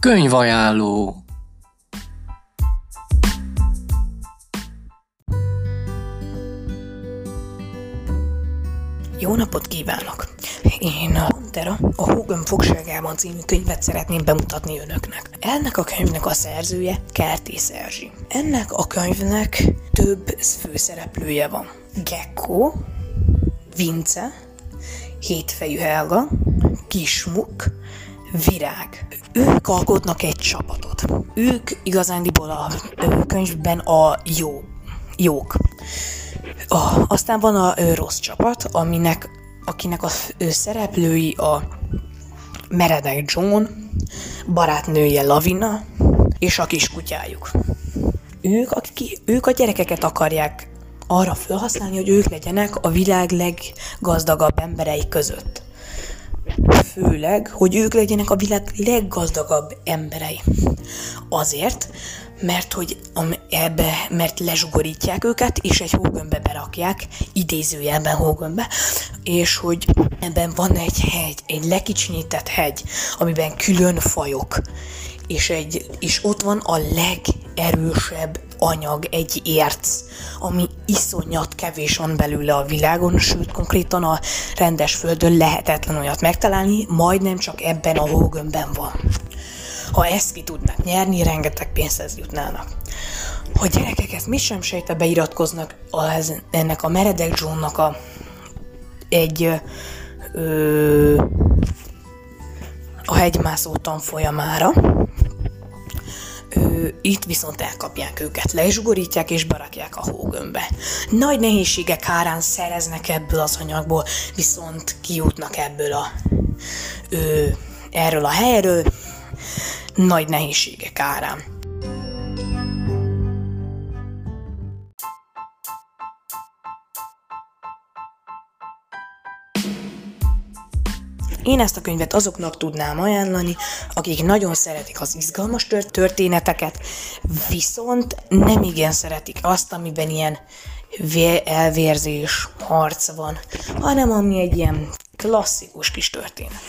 Könyvajánló Jó napot kívánok! Én a Tera, a Hógön fogságában című könyvet szeretném bemutatni önöknek. Ennek a könyvnek a szerzője Kertész Erzsi. Ennek a könyvnek több főszereplője van. Gecko, Vince, Hétfejű Helga, Kismuk, Virág. Ők alkotnak egy csapatot. Ők igazándiból a könyvben a jó, jók. A, aztán van a rossz csapat, aminek, akinek a szereplői a meredek John, barátnője Lavina és a kiskutyájuk. Ők, akik, ők a gyerekeket akarják arra felhasználni, hogy ők legyenek a világ leggazdagabb emberei között. Főleg, hogy ők legyenek a világ leggazdagabb emberei. Azért, mert hogy ebbe, mert lezsugorítják őket, és egy hógömbbe berakják, idézőjelben hógömbbe, és hogy ebben van egy hegy, egy lekicsinyített hegy, amiben külön fajok, és, egy, és ott van a legerősebb anyag, egy érc, ami iszonyat kevés van belőle a világon, sőt konkrétan a rendes földön lehetetlen olyat megtalálni, majdnem csak ebben a hógömbben van. Ha ezt ki tudnak nyerni, rengeteg pénzhez jutnának. Ha gyerekek ezt mi sem sejte beiratkoznak az, ennek a meredek Johnnak a egy ö, a hegymászó tanfolyamára, itt viszont elkapják őket, lezsugorítják és barakják a hógömbbe. Nagy nehézségek árán szereznek ebből az anyagból, viszont kijutnak ebből a ö, erről a helyről, nagy nehézségek árán. Én ezt a könyvet azoknak tudnám ajánlani, akik nagyon szeretik az izgalmas történeteket, viszont nem igen szeretik azt, amiben ilyen elvérzés, harc van, hanem ami egy ilyen klasszikus kis történet.